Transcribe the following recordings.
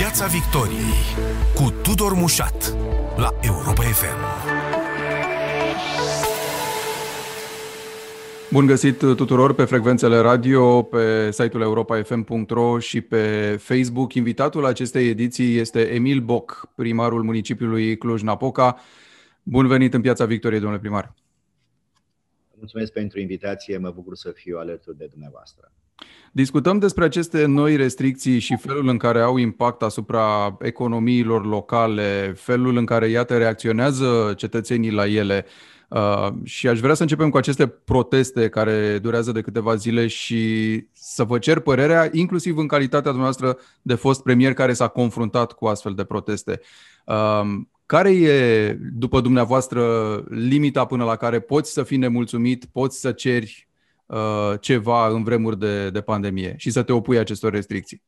Piața Victoriei cu Tudor Mușat la Europa FM. Bun găsit tuturor pe frecvențele radio, pe site-ul europafm.ro și pe Facebook. Invitatul acestei ediții este Emil Boc, primarul municipiului Cluj-Napoca. Bun venit în Piața Victoriei, domnule primar. Mulțumesc pentru invitație, mă bucur să fiu alături de dumneavoastră. Discutăm despre aceste noi restricții și felul în care au impact asupra economiilor locale, felul în care, iată, reacționează cetățenii la ele. Uh, și aș vrea să începem cu aceste proteste care durează de câteva zile și să vă cer părerea, inclusiv în calitatea dumneavoastră de fost premier care s-a confruntat cu astfel de proteste. Uh, care e, după dumneavoastră, limita până la care poți să fii nemulțumit, poți să ceri uh, ceva în vremuri de, de pandemie și să te opui acestor restricții?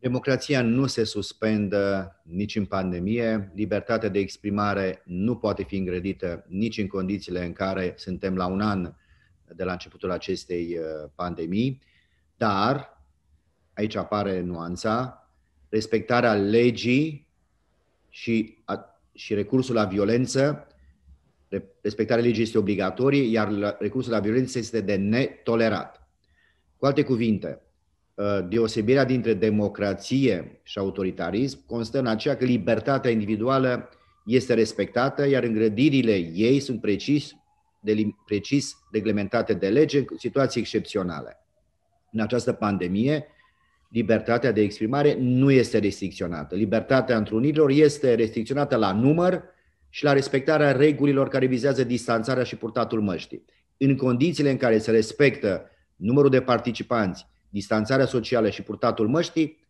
Democrația nu se suspendă nici în pandemie, libertatea de exprimare nu poate fi îngrădită nici în condițiile în care suntem la un an de la începutul acestei uh, pandemii, dar, aici apare nuanța, respectarea legii și, a, și recursul la violență, respectarea legii este obligatorie, iar recursul la violență este de netolerat. Cu alte cuvinte, Uh, deosebirea dintre democrație și autoritarism constă în aceea că libertatea individuală este respectată, iar îngrădirile ei sunt precis, de, precis reglementate de lege în situații excepționale. În această pandemie, libertatea de exprimare nu este restricționată. Libertatea întrunirilor este restricționată la număr și la respectarea regulilor care vizează distanțarea și purtatul măștii. În condițiile în care se respectă numărul de participanți, distanțarea socială și purtatul măștii,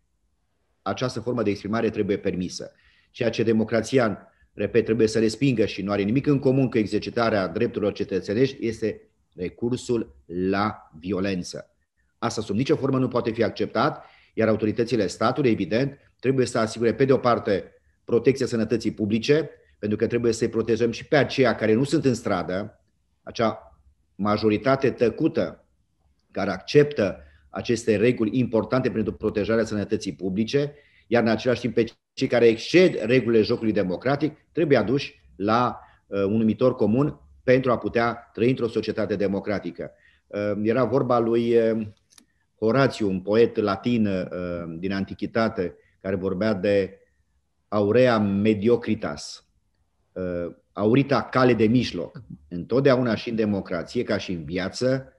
această formă de exprimare trebuie permisă. Ceea ce democrația, repet, trebuie să respingă și nu are nimic în comun cu exercitarea drepturilor cetățenești, este recursul la violență. Asta sub nicio formă nu poate fi acceptat, iar autoritățile statului, evident, trebuie să asigure, pe de o parte, protecția sănătății publice, pentru că trebuie să-i protejăm și pe aceia care nu sunt în stradă, acea majoritate tăcută care acceptă aceste reguli importante pentru protejarea sănătății publice, iar în același timp pe cei care exced regulile jocului democratic trebuie aduși la uh, un numitor comun pentru a putea trăi într-o societate democratică. Uh, era vorba lui uh, Horațiu, un poet latin uh, din antichitate, care vorbea de aurea mediocritas, uh, aurita cale de mijloc. Întotdeauna și în democrație, ca și în viață,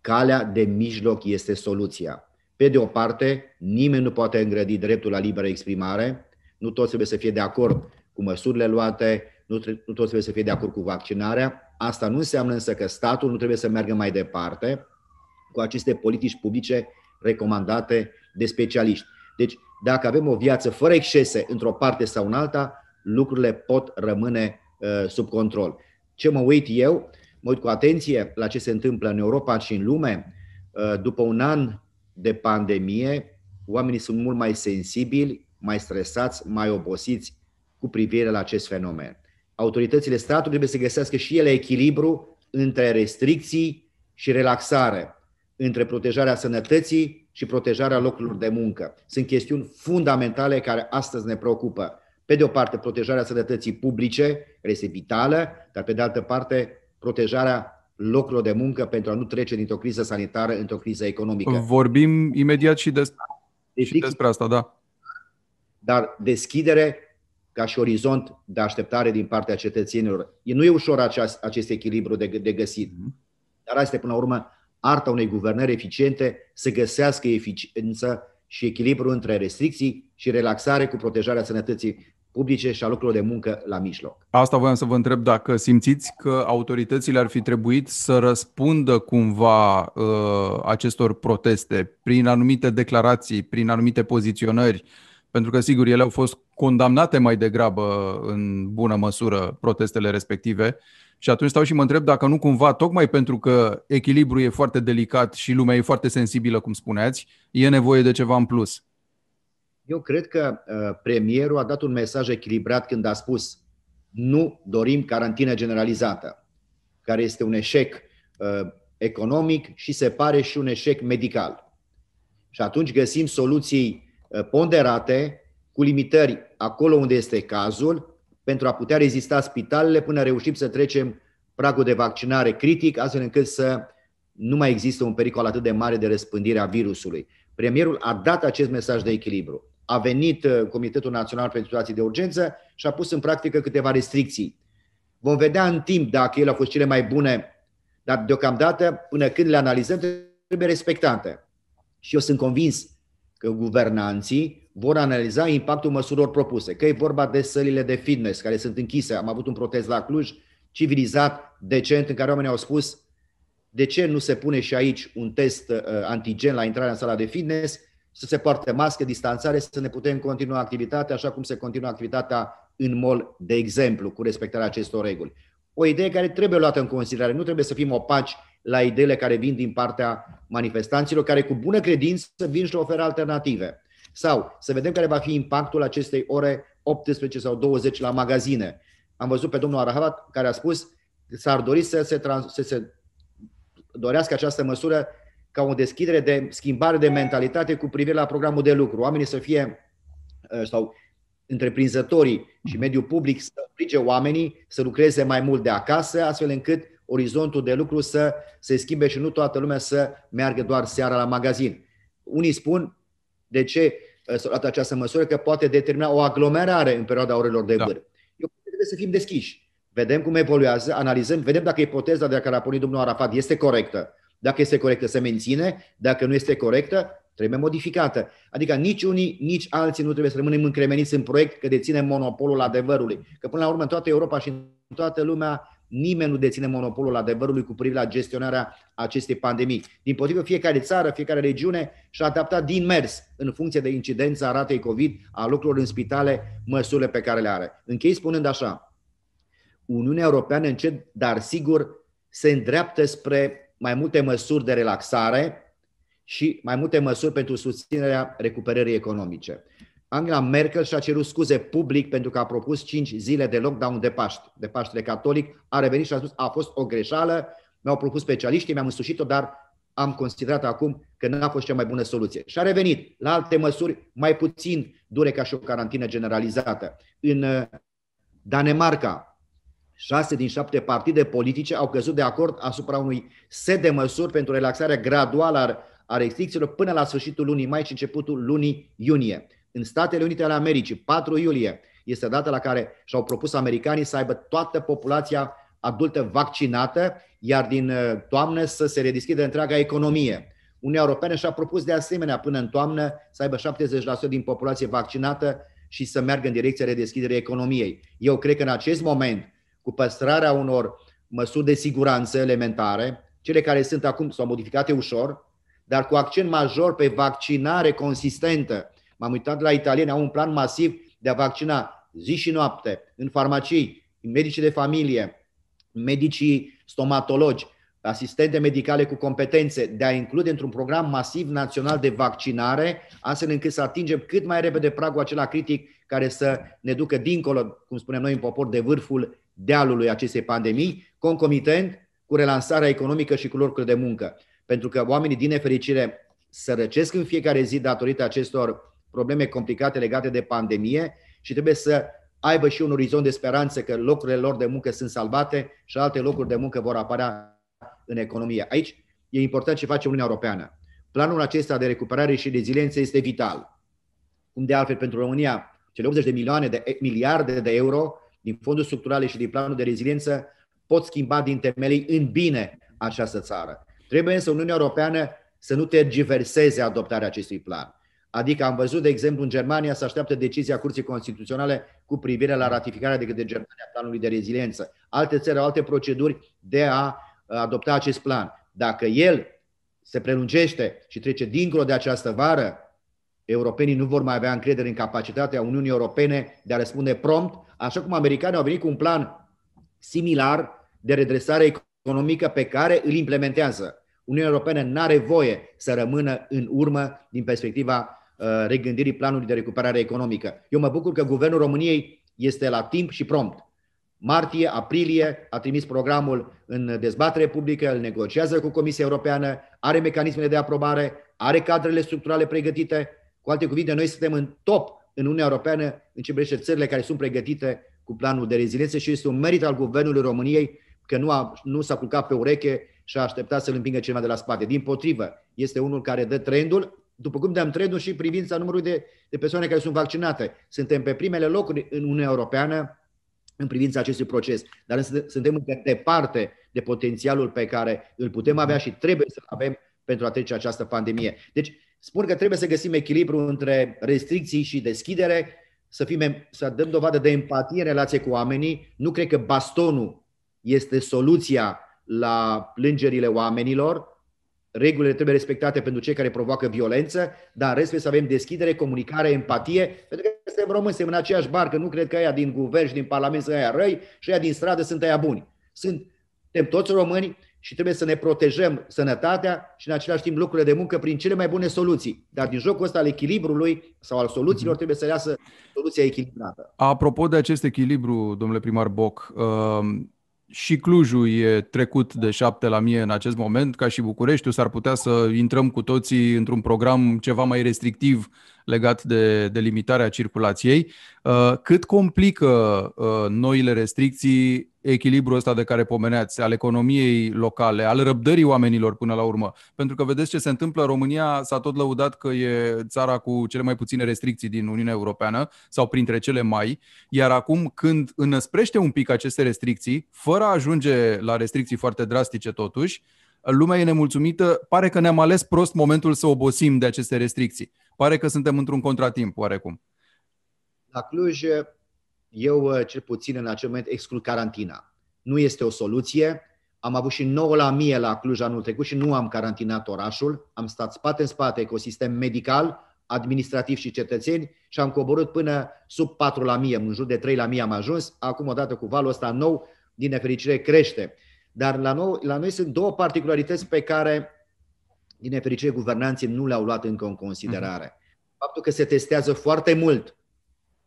calea de mijloc este soluția. Pe de o parte, nimeni nu poate îngrădi dreptul la liberă exprimare, nu toți trebuie să fie de acord cu măsurile luate, nu, nu toți trebuie să fie de acord cu vaccinarea. Asta nu înseamnă însă că statul nu trebuie să meargă mai departe cu aceste politici publice recomandate de specialiști. Deci, dacă avem o viață fără excese într-o parte sau în alta, lucrurile pot rămâne uh, sub control. Ce mă uit eu? mă uit cu atenție la ce se întâmplă în Europa și în lume, uh, după un an de pandemie, oamenii sunt mult mai sensibili, mai stresați, mai obosiți cu privire la acest fenomen. Autoritățile statului trebuie să găsească și ele echilibru între restricții și relaxare, între protejarea sănătății și protejarea locurilor de muncă. Sunt chestiuni fundamentale care astăzi ne preocupă. Pe de o parte, protejarea sănătății publice, care este vitală, dar pe de altă parte, protejarea locurilor de muncă pentru a nu trece dintr-o criză sanitară într-o criză economică. Vorbim imediat și, des- și despre asta, da. Dar deschidere ca și orizont de așteptare din partea cetățenilor. Nu e ușor acest, acest echilibru de, de găsit. Mm-hmm. Dar asta e, până la urmă, arta unei guvernări eficiente să găsească eficiență și echilibru între restricții și relaxare cu protejarea sănătății publice și a locurilor de muncă la mijloc. Asta voiam să vă întreb dacă simțiți că autoritățile ar fi trebuit să răspundă cumva uh, acestor proteste prin anumite declarații, prin anumite poziționări, pentru că sigur ele au fost condamnate mai degrabă în bună măsură protestele respective. Și atunci stau și mă întreb dacă nu cumva, tocmai pentru că echilibrul e foarte delicat și lumea e foarte sensibilă, cum spuneați, e nevoie de ceva în plus. Eu cred că uh, premierul a dat un mesaj echilibrat când a spus nu dorim carantină generalizată, care este un eșec uh, economic și se pare și un eșec medical. Și atunci găsim soluții ponderate, cu limitări acolo unde este cazul, pentru a putea rezista spitalele până reușim să trecem pragul de vaccinare critic, astfel încât să nu mai există un pericol atât de mare de răspândire a virusului. Premierul a dat acest mesaj de echilibru. A venit uh, Comitetul Național pentru Situații de Urgență și a pus în practică câteva restricții. Vom vedea în timp dacă ele au fost cele mai bune, dar deocamdată, până când le analizăm, trebuie respectate. Și eu sunt convins că guvernanții vor analiza impactul măsurilor propuse, că e vorba de sălile de fitness care sunt închise. Am avut un protest la Cluj, civilizat, decent, în care oamenii au spus de ce nu se pune și aici un test uh, antigen la intrarea în sala de fitness, să se poarte mască, distanțare, să ne putem continua activitatea așa cum se continuă activitatea în mall, de exemplu, cu respectarea acestor reguli. O idee care trebuie luată în considerare. Nu trebuie să fim opaci la ideile care vin din partea manifestanților, care cu bună credință vin și oferă alternative. Sau să vedem care va fi impactul acestei ore 18 sau 20 la magazine. Am văzut pe domnul Arahat care a spus că s-ar dori să se, trans- să se dorească această măsură ca o deschidere de schimbare de mentalitate cu privire la programul de lucru. Oamenii să fie uh, sau întreprinzătorii și mediul public să oblige oamenii să lucreze mai mult de acasă, astfel încât orizontul de lucru să se schimbe și nu toată lumea să meargă doar seara la magazin. Unii spun de ce uh, s-a luat această măsură, că poate determina o aglomerare în perioada orelor de vârf. Da. Eu cred că trebuie să fim deschiși vedem cum evoluează, analizăm, vedem dacă ipoteza de care a pornit domnul Arafat este corectă. Dacă este corectă, se menține. Dacă nu este corectă, trebuie modificată. Adică nici unii, nici alții nu trebuie să rămânem încremeniți în proiect că deținem monopolul adevărului. Că până la urmă în toată Europa și în toată lumea nimeni nu deține monopolul adevărului cu privire la gestionarea acestei pandemii. Din potrivă, fiecare țară, fiecare regiune și-a adaptat din mers în funcție de incidența ratei COVID, a lucrurilor în spitale, măsurile pe care le are. Închei spunând așa, Uniunea Europeană încet, dar sigur, se îndreaptă spre mai multe măsuri de relaxare și mai multe măsuri pentru susținerea recuperării economice. Angela Merkel și-a cerut scuze public pentru că a propus 5 zile de lockdown de Paști, de Paștele Catolic, a revenit și a spus a fost o greșeală, mi-au propus specialiștii, mi-am însușit-o, dar am considerat acum că n-a fost cea mai bună soluție. Și a revenit la alte măsuri mai puțin dure ca și o carantină generalizată. În uh, Danemarca, șase din șapte partide politice au căzut de acord asupra unui set de măsuri pentru relaxarea graduală a restricțiilor până la sfârșitul lunii mai și începutul lunii iunie. În Statele Unite ale Americii, 4 iulie este data la care și-au propus americanii să aibă toată populația adultă vaccinată, iar din uh, toamnă să se redeschidă întreaga economie. Uniunea Europeană și-a propus de asemenea până în toamnă să aibă 70% din populație vaccinată și să meargă în direcția redeschiderii economiei. Eu cred că în acest moment cu păstrarea unor măsuri de siguranță elementare, cele care sunt acum sau modificate ușor, dar cu accent major pe vaccinare consistentă. M-am uitat la italieni, au un plan masiv de a vaccina zi și noapte, în farmacii, în medicii de familie, medicii stomatologi, asistente medicale cu competențe, de a include într-un program masiv național de vaccinare, astfel încât să atingem cât mai repede pragul acela critic care să ne ducă dincolo, cum spunem noi în popor, de vârful dealului acestei pandemii, concomitent cu relansarea economică și cu locurile de muncă. Pentru că oamenii, din nefericire, sărăcesc în fiecare zi datorită acestor probleme complicate legate de pandemie și trebuie să aibă și un orizont de speranță că locurile lor de muncă sunt salvate și alte locuri de muncă vor apărea în economie. Aici e important ce face Uniunea Europeană. Planul acesta de recuperare și reziliență este vital. Cum de altfel pentru România, cele 80 de milioane de miliarde de euro din fonduri structurale și din planul de reziliență pot schimba din temelii în bine această țară. Trebuie însă Uniunea Europeană să nu tergiverseze adoptarea acestui plan. Adică am văzut, de exemplu, în Germania să așteaptă decizia Curții Constituționale cu privire la ratificarea de către Germania planului de reziliență. Alte țări au alte proceduri de a adopta acest plan. Dacă el se prelungește și trece dincolo de această vară, europenii nu vor mai avea încredere în capacitatea Uniunii Europene de a răspunde prompt, așa cum americanii au venit cu un plan similar de redresare economică pe care îl implementează. Uniunea Europeană nu are voie să rămână în urmă din perspectiva uh, regândirii planului de recuperare economică. Eu mă bucur că Guvernul României este la timp și prompt. Martie, aprilie a trimis programul în dezbatere publică, îl negociază cu Comisia Europeană, are mecanismele de aprobare, are cadrele structurale pregătite, Cu alte cuvinte, noi suntem în top în Uniunea Europeană în ce privește țările care sunt pregătite cu planul de reziliență și este un merit al Guvernului României că nu, a, nu s-a culcat pe ureche și a așteptat să-l împingă cineva de la spate. Din potrivă, este unul care dă trendul, după cum dăm trendul și privința numărului de, de persoane care sunt vaccinate. Suntem pe primele locuri în Uniunea Europeană în privința acestui proces, dar suntem încă departe de potențialul pe care îl putem avea și trebuie să avem pentru a trece această pandemie. Deci, spun că trebuie să găsim echilibru între restricții și deschidere, să, fim, să dăm dovadă de empatie în relație cu oamenii. Nu cred că bastonul este soluția la plângerile oamenilor. Regulile trebuie respectate pentru cei care provoacă violență, dar în rest să avem deschidere, comunicare, empatie, pentru că suntem români, suntem în aceeași barcă, nu cred că aia din guvern și din parlament sunt aia răi și aia din stradă sunt aia buni. Sunt, suntem toți români și trebuie să ne protejăm sănătatea și în același timp lucrurile de muncă prin cele mai bune soluții. Dar din jocul ăsta al echilibrului sau al soluțiilor mhm. trebuie să iasă soluția echilibrată. Apropo de acest echilibru, domnule primar Boc, uh și Clujul e trecut de 7 la mie în acest moment, ca și Bucureștiul, s-ar putea să intrăm cu toții într-un program ceva mai restrictiv legat de, de limitarea circulației. Uh, cât complică uh, noile restricții echilibrul ăsta de care pomeneați, al economiei locale, al răbdării oamenilor până la urmă? Pentru că vedeți ce se întâmplă, România s-a tot lăudat că e țara cu cele mai puține restricții din Uniunea Europeană sau printre cele mai, iar acum când înăsprește un pic aceste restricții, fără a ajunge la restricții foarte drastice totuși, lumea e nemulțumită, pare că ne-am ales prost momentul să obosim de aceste restricții. Pare că suntem într-un contratimp, oarecum. La Cluj, eu cel puțin în acel moment exclud carantina. Nu este o soluție. Am avut și 9 la mie la Cluj anul trecut și nu am carantinat orașul. Am stat spate în spate ecosistem medical, administrativ și cetățeni și am coborât până sub 4 la mie, în jur de 3 la mie am ajuns. Acum, odată cu valul ăsta nou, din nefericire crește. Dar la noi, la noi sunt două particularități pe care, din nefericire, guvernanții nu le-au luat încă în considerare. Uh-huh. Faptul că se testează foarte mult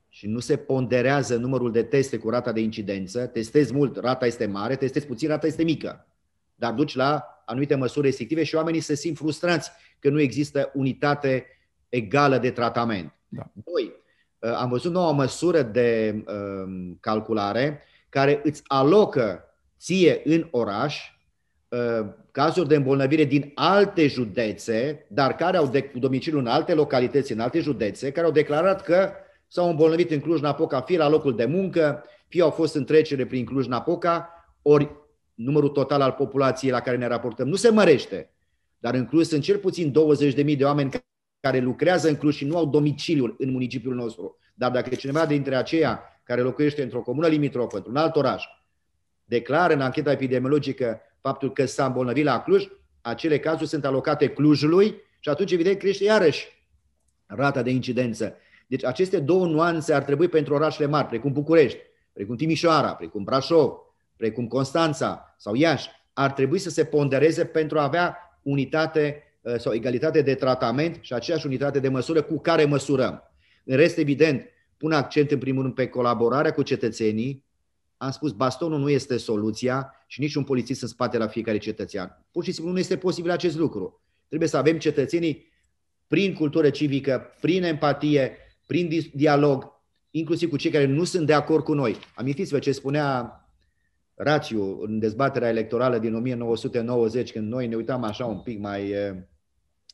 și nu se ponderează numărul de teste cu rata de incidență, testezi mult, rata este mare, testezi puțin, rata este mică. Dar duci la anumite măsuri restrictive și oamenii se simt frustrați că nu există unitate egală de tratament. Da. Doi, uh, am văzut noua măsură de um, calculare care îți alocă ție în oraș uh, cazuri de îmbolnăvire din alte județe, dar care au de, domiciliu în alte localități, în alte județe, care au declarat că s-au îmbolnăvit în Cluj-Napoca, fie la locul de muncă, fie au fost în trecere prin Cluj-Napoca, ori numărul total al populației la care ne raportăm nu se mărește, dar în Cluj sunt cel puțin 20.000 de oameni care lucrează în Cluj și nu au domiciliul în municipiul nostru. Dar dacă cineva dintre aceia care locuiește într-o comună limitrofă, într-un alt oraș, declară în ancheta epidemiologică faptul că s-a îmbolnăvit la Cluj, acele cazuri sunt alocate Clujului și atunci, evident, crește iarăși rata de incidență. Deci aceste două nuanțe ar trebui pentru orașele mari, precum București, precum Timișoara, precum Brașov, precum Constanța sau Iași, ar trebui să se pondereze pentru a avea unitate uh, sau egalitate de tratament și aceeași unitate de măsură cu care măsurăm. În rest, evident, pun accent în primul rând pe colaborarea cu cetățenii, am spus, bastonul nu este soluția și nici un polițist în spate la fiecare cetățean. Pur și simplu nu este posibil acest lucru. Trebuie să avem cetățenii prin cultură civică, prin empatie, prin dialog, inclusiv cu cei care nu sunt de acord cu noi. Amintiți-vă ce spunea Rațiu în dezbaterea electorală din 1990, când noi ne uitam așa un pic mai eh,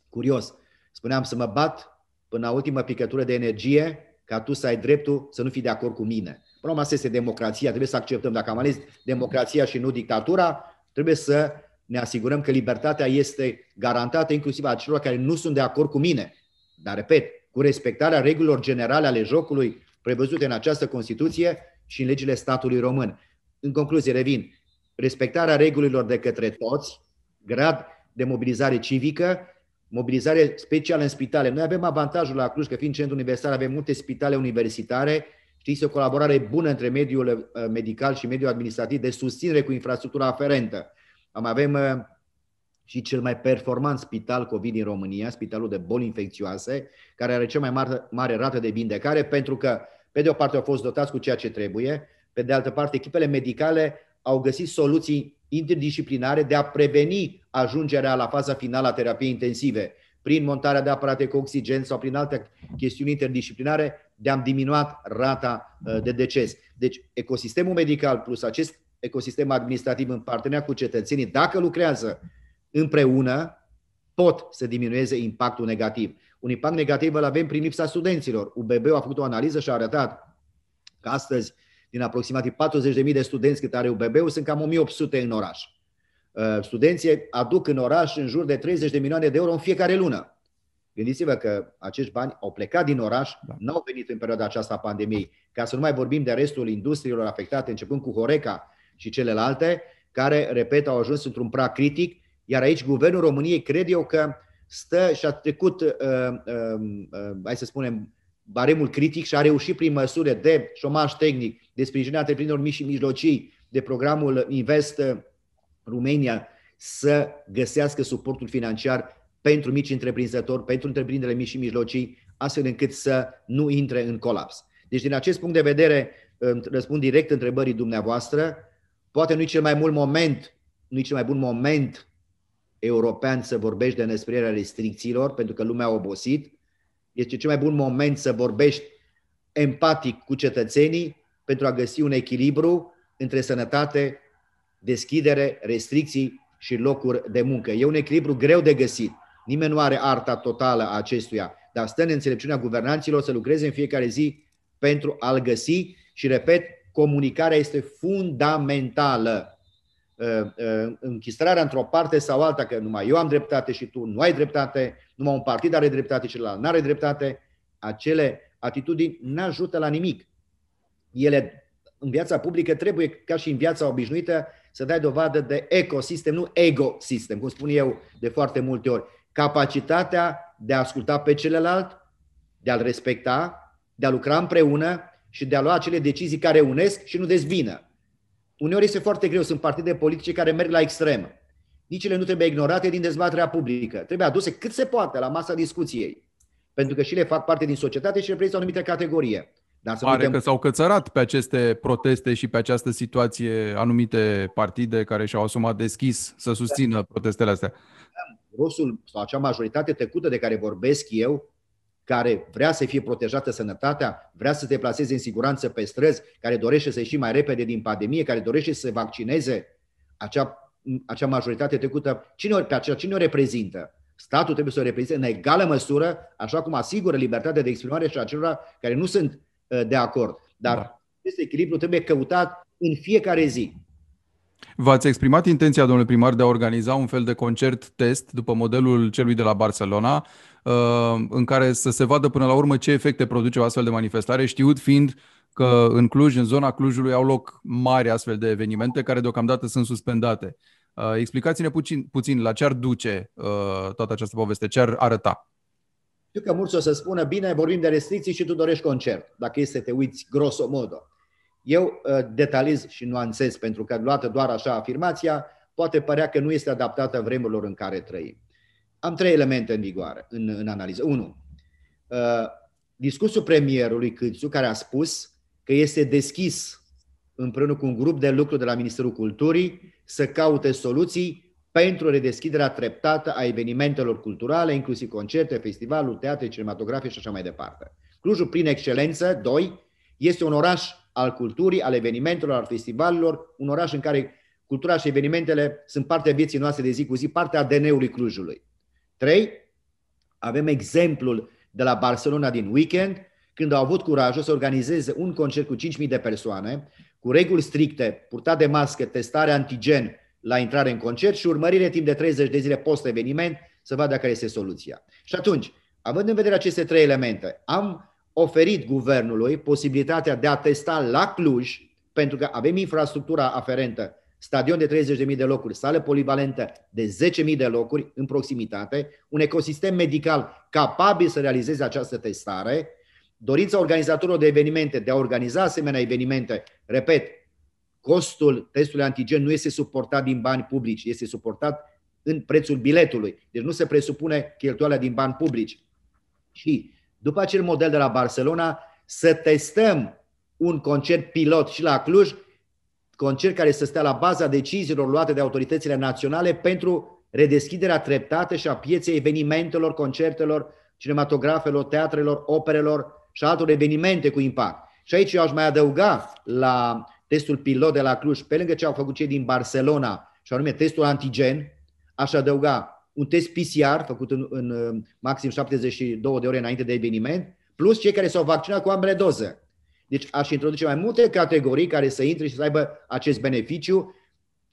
curios. Spuneam să mă bat până la ultima picătură de energie ca tu să ai dreptul să nu fii de acord cu mine. Până la asta este democrația, trebuie să acceptăm. Dacă am ales democrația și nu dictatura, trebuie să ne asigurăm că libertatea este garantată inclusiv a celor care nu sunt de acord cu mine. Dar, repet, cu respectarea regulilor generale ale jocului prevăzute în această Constituție și în legile statului român. În concluzie, revin, respectarea regulilor de către toți, grad de mobilizare civică mobilizare specială în spitale. Noi avem avantajul la Cluj că fiind centru universitar avem multe spitale universitare, știți, o colaborare bună între mediul uh, medical și mediul administrativ de susținere cu infrastructura aferentă. Am avem uh, și cel mai performant spital COVID din România, spitalul de boli infecțioase, care are cea mai mare, mare rată de vindecare, pentru că, pe de o parte, au fost dotați cu ceea ce trebuie, pe de altă parte, echipele medicale au găsit soluții interdisciplinare de a preveni ajungerea la faza finală a terapiei intensive. prin montarea de aparate cu oxigen sau prin alte chestiuni interdisciplinare, de-am diminuat rata uh, de deces. Deci ecosistemul medical plus acest ecosistem administrativ în parteneriat cu cetățenii, dacă lucrează împreună, pot să diminueze impactul negativ. Un impact negativ îl avem prin lipsa studenților. UBB a făcut o analiză și a arătat că astăzi, din aproximativ 40.000 de studenți cât are UBB-ul, sunt cam 1.800 în oraș. Uh, studenții aduc în oraș în jur de 30 de milioane de euro în fiecare lună. Gândiți-vă că acești bani au plecat din oraș, da. nu au venit în perioada aceasta a pandemiei, ca să nu mai vorbim de restul industriilor afectate, începând cu Horeca și celelalte, care, repet, au ajuns într-un prag critic, iar aici guvernul României cred eu că stă și a trecut, uh, uh, uh, hai să spunem, baremul critic și a reușit prin măsuri de șomaj tehnic, de sprijinirea întreprinderilor mici și mijlocii, de programul Invest România să găsească suportul financiar pentru mici întreprinzători, pentru întreprinderile mici și mijlocii, astfel încât să nu intre în colaps. Deci, din acest punct de vedere, răspund direct întrebării dumneavoastră, poate nu e cel mai mult moment, nu e cel mai bun moment european să vorbești de înăsprirea restricțiilor, pentru că lumea a obosit. Este cel mai bun moment să vorbești empatic cu cetățenii pentru a găsi un echilibru între sănătate, deschidere, restricții și locuri de muncă. E un echilibru greu de găsit. Nimeni nu are arta totală a acestuia, dar stă în înțelepciunea guvernanților să lucreze în fiecare zi pentru a-l găsi și, repet, comunicarea este fundamentală. Uh, uh, închistrarea într-o parte sau alta, că numai eu am dreptate și tu nu ai dreptate, numai un partid are dreptate și celălalt nu are dreptate, acele atitudini nu ajută la nimic. Ele, în viața publică, trebuie, ca și în viața obișnuită, să dai dovadă de ecosistem, nu ego-sistem, cum spun eu de foarte multe ori. Capacitatea de a asculta pe celălalt, de a-l respecta, de a lucra împreună și de a lua acele decizii care unesc și nu dezbină. Uneori este foarte greu, sunt partide politice care merg la extrem. Nici ele nu trebuie ignorate din dezbaterea publică. Trebuie aduse cât se poate la masa discuției. Pentru că și le fac parte din societate și reprezintă o anumită categorie. Dar să Pare uităm... că s-au cățărat pe aceste proteste și pe această situație anumite partide care și-au asumat deschis să susțină protestele astea. Rostul sau acea majoritate trecută de care vorbesc eu, care vrea să fie protejată sănătatea, vrea să te plaseze în siguranță pe străzi, care dorește să ieși mai repede din pandemie, care dorește să se vaccineze, acea, acea majoritate trecută, cine, pe aceea, cine o reprezintă? Statul trebuie să o reprezinte în egală măsură, așa cum asigură libertatea de exprimare și acelora care nu sunt Uh, de acord. Dar da. acest echilibru trebuie căutat în fiecare zi. V-ați exprimat intenția, domnule primar, de a organiza un fel de concert test după modelul celui de la Barcelona, uh, în care să se vadă până la urmă ce efecte produce o astfel de manifestare, știut fiind că în Cluj, în zona Clujului, au loc mari astfel de evenimente care deocamdată sunt suspendate. Uh, explicați-ne puțin, puțin la ce ar duce toată această poveste, ce ar arăta. Știu că mulți o să spună, bine, vorbim de restricții și tu dorești concert, dacă este să te uiți grosomodo. Eu uh, detaliz și nuanțez, pentru că luată doar așa afirmația, poate părea că nu este adaptată vremurilor în care trăim. Am trei elemente în vigoare, în, în analiză. Unu, uh, discursul premierului Câțu, care a spus că este deschis împreună cu un grup de lucru de la Ministerul Culturii să caute soluții pentru redeschiderea treptată a evenimentelor culturale, inclusiv concerte, festivaluri, teatre, cinematografe și așa mai departe. Clujul, prin excelență, doi, este un oraș al culturii, al evenimentelor, al festivalurilor, un oraș în care cultura și evenimentele sunt partea vieții noastre de zi cu zi, partea ADN-ului Clujului. Trei, avem exemplul de la Barcelona din weekend, când au avut curajul să organizeze un concert cu 5.000 de persoane, cu reguli stricte, purtat de mască, testare antigen la intrare în concert și urmărire timp de 30 de zile post-eveniment să vadă care este soluția. Și atunci, având în vedere aceste trei elemente, am oferit guvernului posibilitatea de a testa la Cluj, pentru că avem infrastructura aferentă, stadion de 30.000 de locuri, sală polivalentă de 10.000 de locuri în proximitate, un ecosistem medical capabil să realizeze această testare, dorința organizatorilor de evenimente de a organiza asemenea evenimente, repet, costul testului antigen nu este suportat din bani publici, este suportat în prețul biletului. Deci nu se presupune cheltuiala din bani publici. Și după acel model de la Barcelona, să testăm un concert pilot și la Cluj, concert care să stea la baza deciziilor luate de autoritățile naționale pentru redeschiderea treptată și a pieței evenimentelor, concertelor, cinematografelor, teatrelor, operelor și altor evenimente cu impact. Și aici eu aș mai adăuga la testul pilot de la Cluj, pe lângă ce au făcut cei din Barcelona, și anume testul antigen, aș adăuga un test PCR făcut în, în maxim 72 de ore înainte de eveniment, plus cei care s-au vaccinat cu ambele doze. Deci aș introduce mai multe categorii care să intre și să aibă acest beneficiu,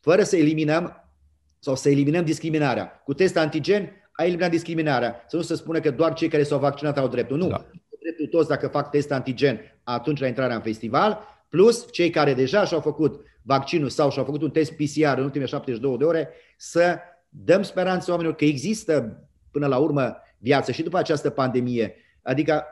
fără să eliminăm sau să eliminăm discriminarea. Cu test antigen ai eliminat discriminarea. Să nu se spune că doar cei care s-au vaccinat au dreptul. Nu. Da. Dreptul toți dacă fac test antigen atunci la intrarea în festival, plus cei care deja și-au făcut vaccinul sau și-au făcut un test PCR în ultimele 72 de ore, să dăm speranță oamenilor că există până la urmă viață și după această pandemie. Adică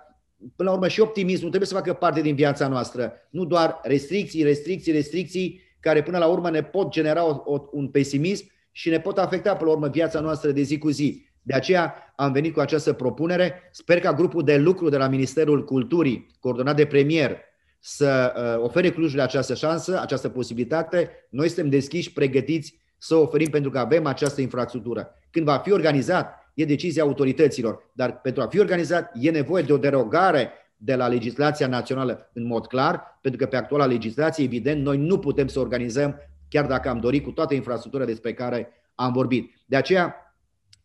până la urmă și optimismul trebuie să facă parte din viața noastră. Nu doar restricții, restricții, restricții, care până la urmă ne pot genera o, o, un pesimism și ne pot afecta până la urmă viața noastră de zi cu zi. De aceea am venit cu această propunere. Sper ca grupul de lucru de la Ministerul Culturii, coordonat de premier, să uh, ofere Clujului această șansă, această posibilitate. Noi suntem deschiși, pregătiți să oferim pentru că avem această infrastructură. Când va fi organizat, e decizia autorităților, dar pentru a fi organizat e nevoie de o derogare de la legislația națională în mod clar, pentru că pe actuala legislație, evident, noi nu putem să organizăm, chiar dacă am dorit cu toată infrastructura despre care am vorbit. De aceea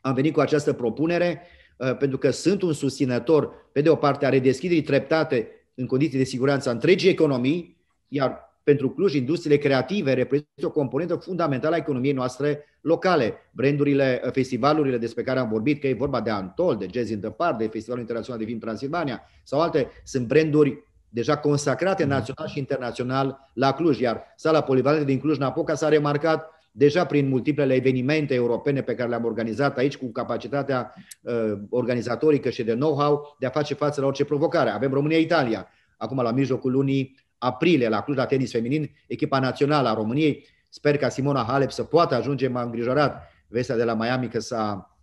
am venit cu această propunere, uh, pentru că sunt un susținător, pe de o parte, a redeschiderii treptate în condiții de siguranță a întregii economii, iar pentru Cluj, industriile creative reprezintă o componentă fundamentală a economiei noastre locale. Brandurile, festivalurile despre care am vorbit, că e vorba de Antol, de Jazz in the Park, de Festivalul Internațional de Film Transilvania sau alte, sunt branduri deja consacrate mhm. național și internațional la Cluj, iar sala polivalentă din Cluj-Napoca s-a remarcat deja prin multiplele evenimente europene pe care le-am organizat aici, cu capacitatea uh, organizatorică și de know-how de a face față la orice provocare. Avem România-Italia. Acum, la mijlocul lunii aprilie, la Cluj, la tenis feminin, echipa națională a României. Sper ca Simona Halep să poată ajunge. M-a îngrijorat vestea de la Miami că s-a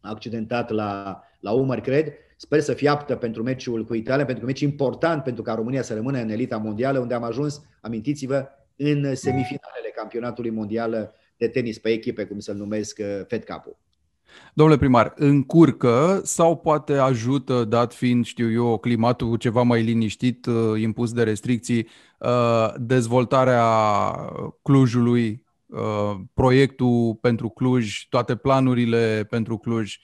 accidentat la, la umăr, cred. Sper să fie aptă pentru meciul cu Italia, pentru că meci important pentru ca România să rămână în elita mondială, unde am ajuns, amintiți-vă, în semifinalele campionatului mondial de tenis pe echipe, cum să-l numesc Fed Cup-ul. Domnule primar, încurcă sau poate ajută, dat fiind, știu eu, climatul ceva mai liniștit, uh, impus de restricții, uh, dezvoltarea Clujului, uh, proiectul pentru Cluj, toate planurile pentru Cluj?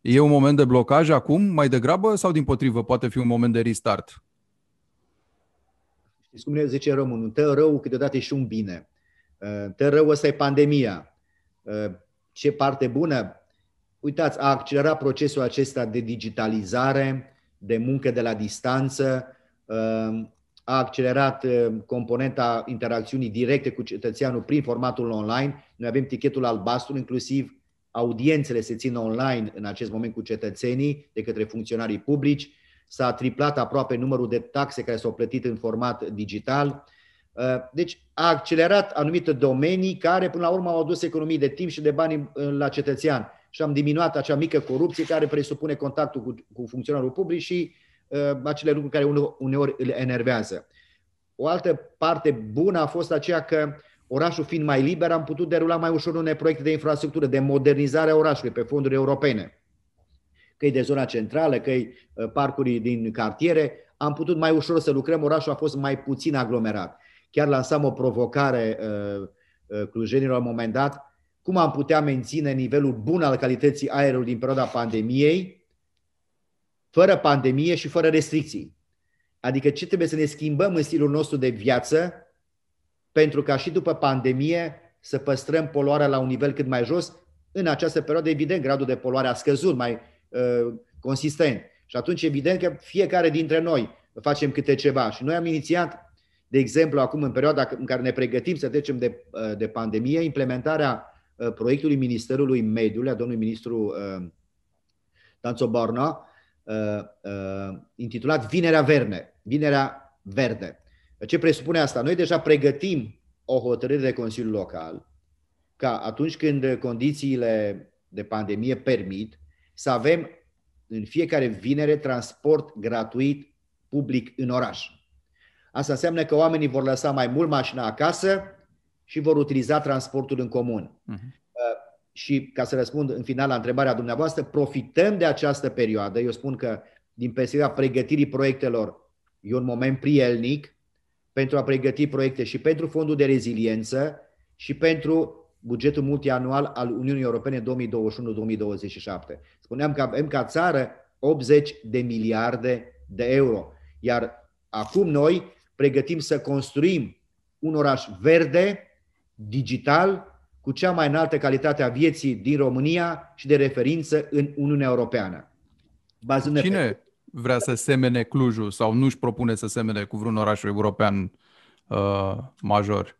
E un moment de blocaj acum, mai degrabă, sau din potrivă poate fi un moment de restart? Știți cum ne zice românul, tă rău câteodată e și un bine. Tă rău ăsta e pandemia. Ce parte bună? Uitați, a accelerat procesul acesta de digitalizare, de muncă de la distanță, um, a accelerat um, componenta interacțiunii directe cu cetățeanul prin formatul online. Noi avem tichetul albastru, inclusiv audiențele se țin online în acest moment cu cetățenii de către funcționarii publici. S-a triplat aproape numărul de taxe care s-au plătit în format digital. Uh, deci a accelerat anumite domenii care până la urmă au adus economii de timp și de bani la cetățean și am diminuat acea mică corupție care presupune contactul cu, cu funcționarul public și uh, acele lucruri care uneori îl enervează. O altă parte bună a fost aceea că orașul fiind mai liber, am putut derula mai ușor unele proiecte de infrastructură, de modernizare a orașului pe fonduri europene. Că de zona centrală, că uh, parcuri din cartiere, am putut mai ușor să lucrăm, orașul a fost mai puțin aglomerat. Chiar lansam o provocare uh, uh, clujenilor la un moment dat, cum am putea menține nivelul bun al calității aerului din perioada pandemiei, fără pandemie și fără restricții. Adică ce trebuie să ne schimbăm în stilul nostru de viață pentru ca și după pandemie să păstrăm poluarea la un nivel cât mai jos. În această perioadă, evident, gradul de poluare a scăzut mai uh, consistent. Și atunci, evident că fiecare dintre noi facem câte ceva. Și noi am inițiat, de exemplu, acum în perioada în care ne pregătim să trecem de, uh, de pandemie, implementarea Uh, proiectului Ministerului Mediului, a domnului ministru uh, Danțo Borna, uh, intitulat Vinerea Verne, Vinerea Verde. Ce presupune asta? Noi deja pregătim o hotărâre de Consiliu Local ca atunci când condițiile de pandemie permit să avem în fiecare vinere transport gratuit public în oraș. Asta înseamnă că oamenii vor lăsa mai mult mașina acasă și vor utiliza transportul în comun. Uh-huh. și ca să răspund în final la întrebarea dumneavoastră, profităm de această perioadă. Eu spun că din perspectiva pregătirii proiectelor e un moment prielnic pentru a pregăti proiecte și pentru fondul de reziliență și pentru bugetul multianual al Uniunii Europene 2021-2027. Spuneam că avem ca țară 80 de miliarde de euro, iar acum noi pregătim să construim un oraș verde, digital, cu cea mai înaltă calitate a vieții din România și de referință în Uniunea Europeană. Bazându Cine pe... vrea să semene Clujul sau nu își propune să semene cu vreun oraș european uh, major?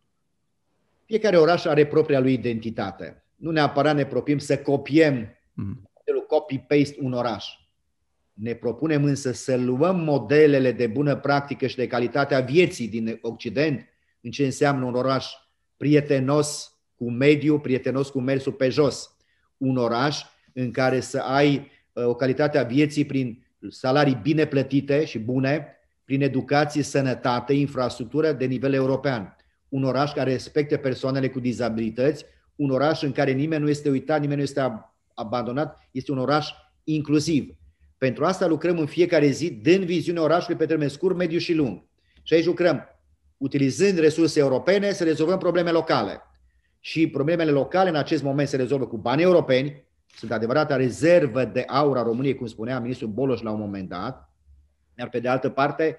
Fiecare oraș are propria lui identitate. Nu neapărat ne propim să copiem mm. copy-paste un oraș. Ne propunem însă să luăm modelele de bună practică și de calitate a vieții din Occident, în ce înseamnă un oraș prietenos cu mediu, prietenos cu mersul pe jos. Un oraș în care să ai uh, o calitate a vieții prin salarii bine plătite și bune, prin educație, sănătate, infrastructură de nivel european. Un oraș care respecte persoanele cu dizabilități, un oraș în care nimeni nu este uitat, nimeni nu este abandonat, este un oraș inclusiv. Pentru asta lucrăm în fiecare zi, dând viziunea orașului pe termen scurt, mediu și lung. Și aici lucrăm utilizând resurse europene să rezolvăm probleme locale și problemele locale în acest moment se rezolvă cu bani europeni, sunt adevărata rezervă de aur a României, cum spunea ministrul Boloș la un moment dat, iar pe de altă parte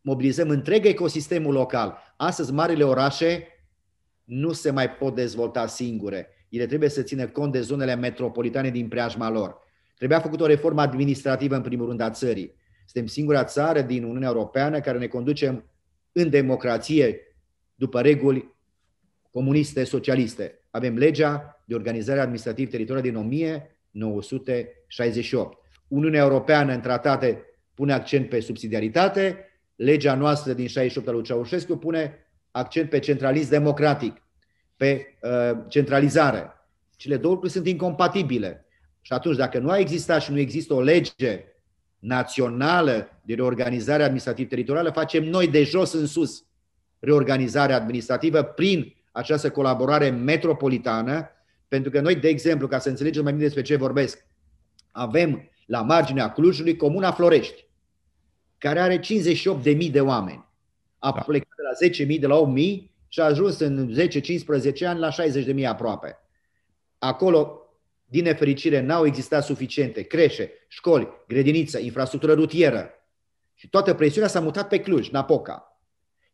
mobilizăm întreg ecosistemul local. Astăzi marile orașe nu se mai pot dezvolta singure. Ele trebuie să țină cont de zonele metropolitane din preajma lor. Trebuia făcut o reformă administrativă în primul rând a țării. Suntem singura țară din Uniunea Europeană care ne conducem în democrație după reguli comuniste, socialiste. Avem legea de organizare administrativ teritorială din 1968. Uniunea Europeană în tratate pune accent pe subsidiaritate, legea noastră din 68 al lui Ceaușescu pune accent pe centralism democratic, pe uh, centralizare. Cele două lucruri sunt incompatibile. Și atunci, dacă nu a existat și nu există o lege națională de reorganizare administrativ-teritorială, facem noi de jos în sus reorganizarea administrativă prin această colaborare metropolitană, pentru că noi, de exemplu, ca să înțelegem mai bine despre ce vorbesc, avem la marginea Clujului Comuna Florești, care are 58.000 de oameni. A da. plecat de la 10.000, de la 8.000 și a ajuns în 10-15 ani la 60.000 aproape. Acolo, din nefericire, n-au existat suficiente creșe, școli, grădiniță, infrastructură rutieră. Și toată presiunea s-a mutat pe Cluj, Napoca.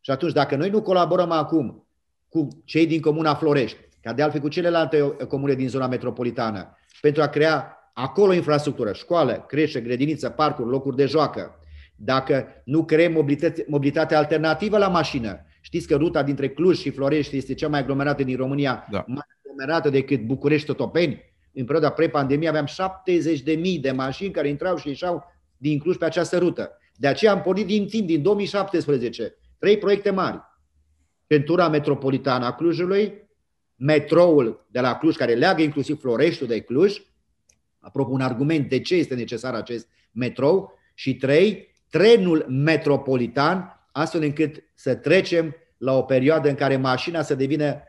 Și atunci, dacă noi nu colaborăm acum cu cei din Comuna Florești, ca de altfel cu celelalte comune din zona metropolitană, pentru a crea acolo infrastructură, școală, creșe, grădiniță, parcuri, locuri de joacă. Dacă nu creăm mobilitate, mobilitate alternativă la mașină, știți că ruta dintre Cluj și Florești este cea mai aglomerată din România, da. mai aglomerată decât București-Totopeni. În perioada pre-pandemie aveam 70.000 de mașini care intrau și ieșeau din Cluj pe această rută. De aceea am pornit din timp, din 2017, trei proiecte mari. Centura metropolitană a Clujului, metroul de la Cluj, care leagă inclusiv Floreștiul de Cluj, apropo un argument de ce este necesar acest metrou, și trei, trenul metropolitan, astfel încât să trecem la o perioadă în care mașina să devină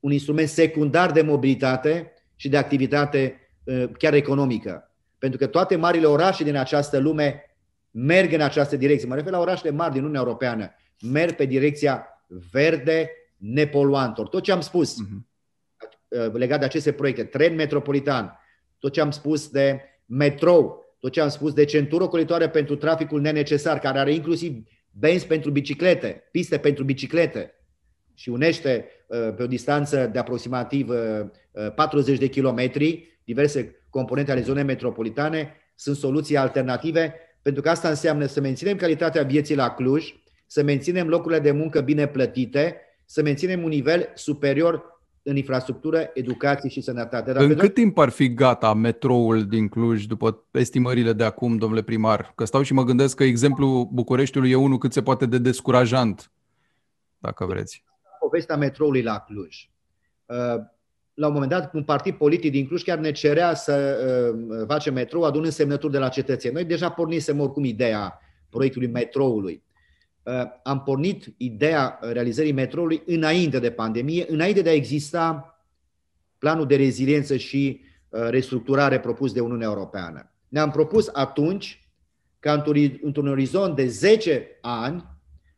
un instrument secundar de mobilitate și de activitate uh, chiar economică. Pentru că toate marile orașe din această lume merg în această direcție. Mă refer la orașele mari din Uniunea Europeană. Merg pe direcția verde, nepoluantor. Tot ce am spus uh-huh. legat de aceste proiecte, tren metropolitan, tot ce am spus de metrou, tot ce am spus de centură ocolitoare pentru traficul nenecesar, care are inclusiv benzi pentru biciclete, piste pentru biciclete și unește uh, pe o distanță de aproximativ 40 uh, de kilometri diverse componente ale zonei metropolitane, sunt soluții alternative, pentru că asta înseamnă să menținem calitatea vieții la Cluj, să menținem locurile de muncă bine plătite, să menținem un nivel superior în infrastructură, educație și sănătate. Dar în cât timp ar fi gata metroul din Cluj, după estimările de acum, domnule primar? Că stau și mă gândesc că exemplul Bucureștiului e unul cât se poate de descurajant, dacă vreți. Povestea metroului la Cluj. Uh, la un moment dat, un partid politic din Cluj chiar ne cerea să uh, facem metrou adunând semnături de la cetățeni. Noi deja pornisem oricum ideea proiectului metroului. Uh, am pornit ideea realizării metroului înainte de pandemie, înainte de a exista planul de reziliență și restructurare propus de Uniunea Europeană. Ne-am propus atunci ca într-un orizont de 10 ani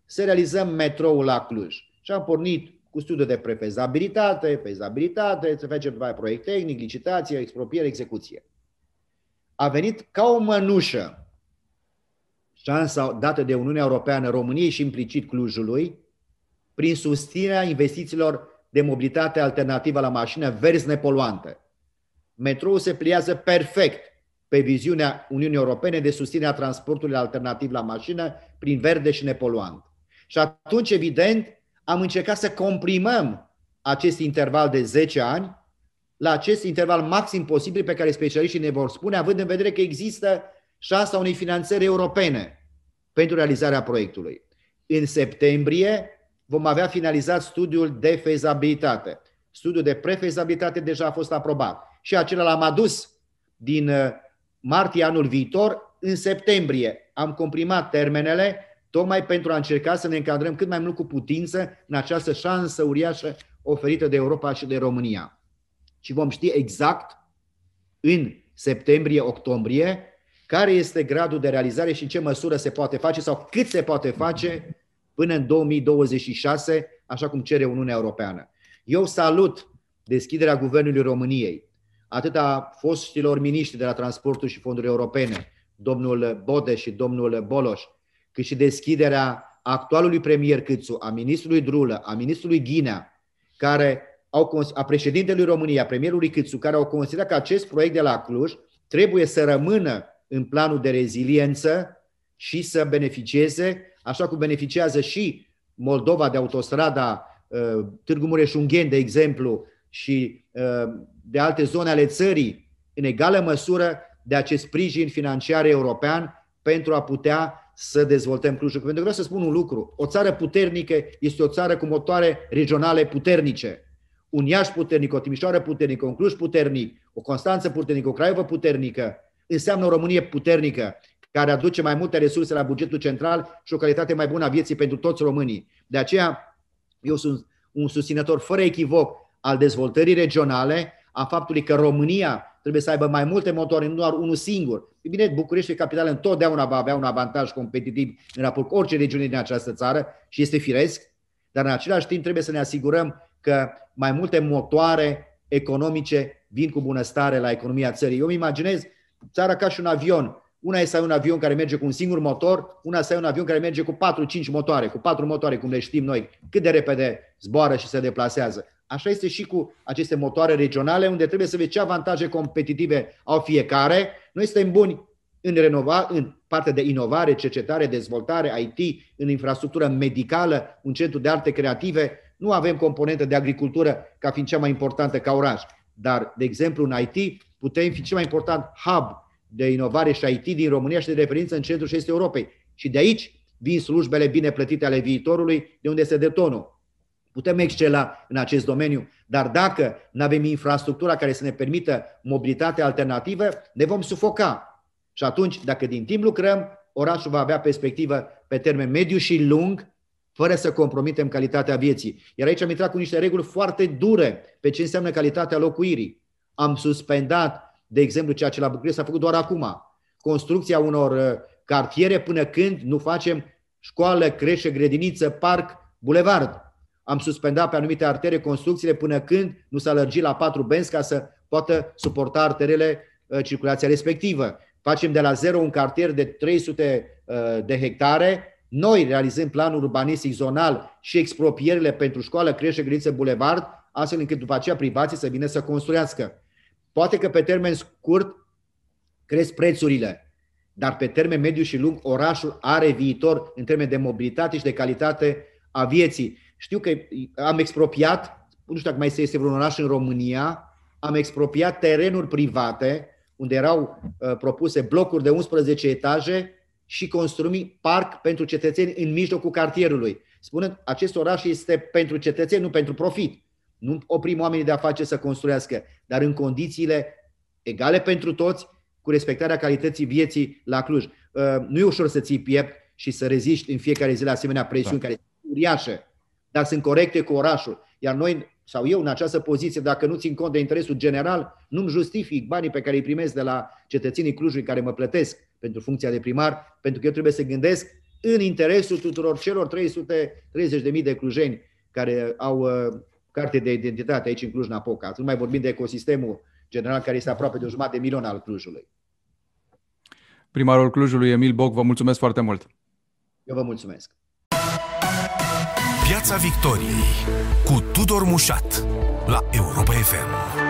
să realizăm metroul la Cluj. Și am pornit cu studiul de prefezabilitate, fezabilitate, să facem proiect tehnic, licitație, expropiere, execuție. A venit ca o mănușă șansa dată de Uniunea Europeană României și implicit Clujului prin susținerea investițiilor de mobilitate alternativă la mașină verzi nepoluante. Metroul se pliază perfect pe viziunea Uniunii Europene de susținerea transportului alternativ la mașină prin verde și nepoluant. Și atunci, evident, am încercat să comprimăm acest interval de 10 ani la acest interval maxim posibil pe care specialiștii ne vor spune, având în vedere că există șansa unei finanțări europene pentru realizarea proiectului. În septembrie vom avea finalizat studiul de fezabilitate. Studiul de prefezabilitate deja a fost aprobat și acela l-am adus din uh, martie anul viitor. În septembrie am comprimat termenele tocmai pentru a încerca să ne încadrăm cât mai mult cu putință în această șansă uriașă oferită de Europa și de România. Și vom ști exact în septembrie-octombrie care este gradul de realizare și în ce măsură se poate face sau cât se poate face până în 2026, așa cum cere Uniunea Europeană. Eu salut deschiderea Guvernului României, atât a fostilor miniștri de la transportul și fonduri europene, domnul Bode și domnul Boloș, cât și deschiderea actualului premier Câțu, a ministrului Drulă, a ministrului Ghinea, care au, a președintelui României, a premierului Câțu, care au considerat că acest proiect de la Cluj trebuie să rămână în planul de reziliență și să beneficieze, așa cum beneficiază și Moldova de autostrada uh, Târgu Mureș-Ungheni, de exemplu, și uh, de alte zone ale țării, în egală măsură de acest sprijin financiar european pentru a putea să dezvoltăm Clujul. Pentru că vreau să spun un lucru. O țară puternică este o țară cu motoare regionale puternice. Un Iași puternic, o Timișoară puternică, un Cluj puternic, o Constanță puternică, o Craiovă puternică, înseamnă o Românie puternică, care aduce mai multe resurse la bugetul central și o calitate mai bună a vieții pentru toți românii. De aceea, eu sunt un susținător fără echivoc al dezvoltării regionale, a faptului că România trebuie să aibă mai multe motoare, nu doar unul singur. E bine, București capitală întotdeauna va avea un avantaj competitiv în raport cu orice regiune din această țară și este firesc, dar în același timp trebuie să ne asigurăm că mai multe motoare economice vin cu bunăstare la economia țării. Eu îmi imaginez țara ca și un avion. Una este să ai un avion care merge cu un singur motor, una să ai un avion care merge cu 4-5 motoare, cu 4 motoare, cum le știm noi, cât de repede zboară și se deplasează. Așa este și cu aceste motoare regionale, unde trebuie să vezi ce avantaje competitive au fiecare. Noi suntem buni în, renova, în partea de inovare, cercetare, dezvoltare, IT, în infrastructură medicală, un centru de arte creative. Nu avem componentă de agricultură ca fiind cea mai importantă ca oraș. Dar, de exemplu, în IT putem fi cel mai important hub de inovare și IT din România și de referință în centrul și este Europei. Și de aici vin slujbele bine plătite ale viitorului, de unde este detonul. Putem excela în acest domeniu, dar dacă nu avem infrastructura care să ne permită mobilitate alternativă, ne vom sufoca. Și atunci, dacă din timp lucrăm, orașul va avea perspectivă pe termen mediu și lung, fără să compromitem calitatea vieții. Iar aici am intrat cu niște reguli foarte dure pe ce înseamnă calitatea locuirii. Am suspendat, de exemplu, ceea ce la București s-a făcut doar acum, construcția unor uh, cartiere până când nu facem școală, creșă, grădiniță, parc, bulevard am suspendat pe anumite artere construcțiile până când nu s-a lărgit la patru benzi ca să poată suporta arterele uh, circulația respectivă. Facem de la zero un cartier de 300 uh, de hectare, noi realizăm planul urbanistic zonal și expropierile pentru școală, crește, grădiniță, bulevard, astfel încât după aceea privații să vină să construiască. Poate că pe termen scurt cresc prețurile, dar pe termen mediu și lung orașul are viitor în termen de mobilitate și de calitate a vieții. Știu că am expropiat, nu știu dacă mai este vreun oraș în România, am expropiat terenuri private unde erau uh, propuse blocuri de 11 etaje și construi parc pentru cetățeni în mijlocul cartierului. Spunând, acest oraș este pentru cetățeni, nu pentru profit. Nu oprim oamenii de afaceri să construiască, dar în condițiile egale pentru toți, cu respectarea calității vieții la Cluj. Uh, nu e ușor să ții piept și să reziști în fiecare zi la asemenea presiuni da. care sunt uriașe dar sunt corecte cu orașul. Iar noi sau eu în această poziție, dacă nu țin cont de interesul general, nu-mi justific banii pe care îi primesc de la cetățenii Clujului care mă plătesc pentru funcția de primar, pentru că eu trebuie să gândesc în interesul tuturor celor 330.000 de clujeni care au uh, carte de identitate aici în Cluj-Napoca. Nu mai vorbim de ecosistemul general care este aproape de o jumătate de milion al Clujului. Primarul Clujului, Emil Boc, vă mulțumesc foarte mult. Eu vă mulțumesc. Piața Victoriei cu Tudor Mușat la Europa FM.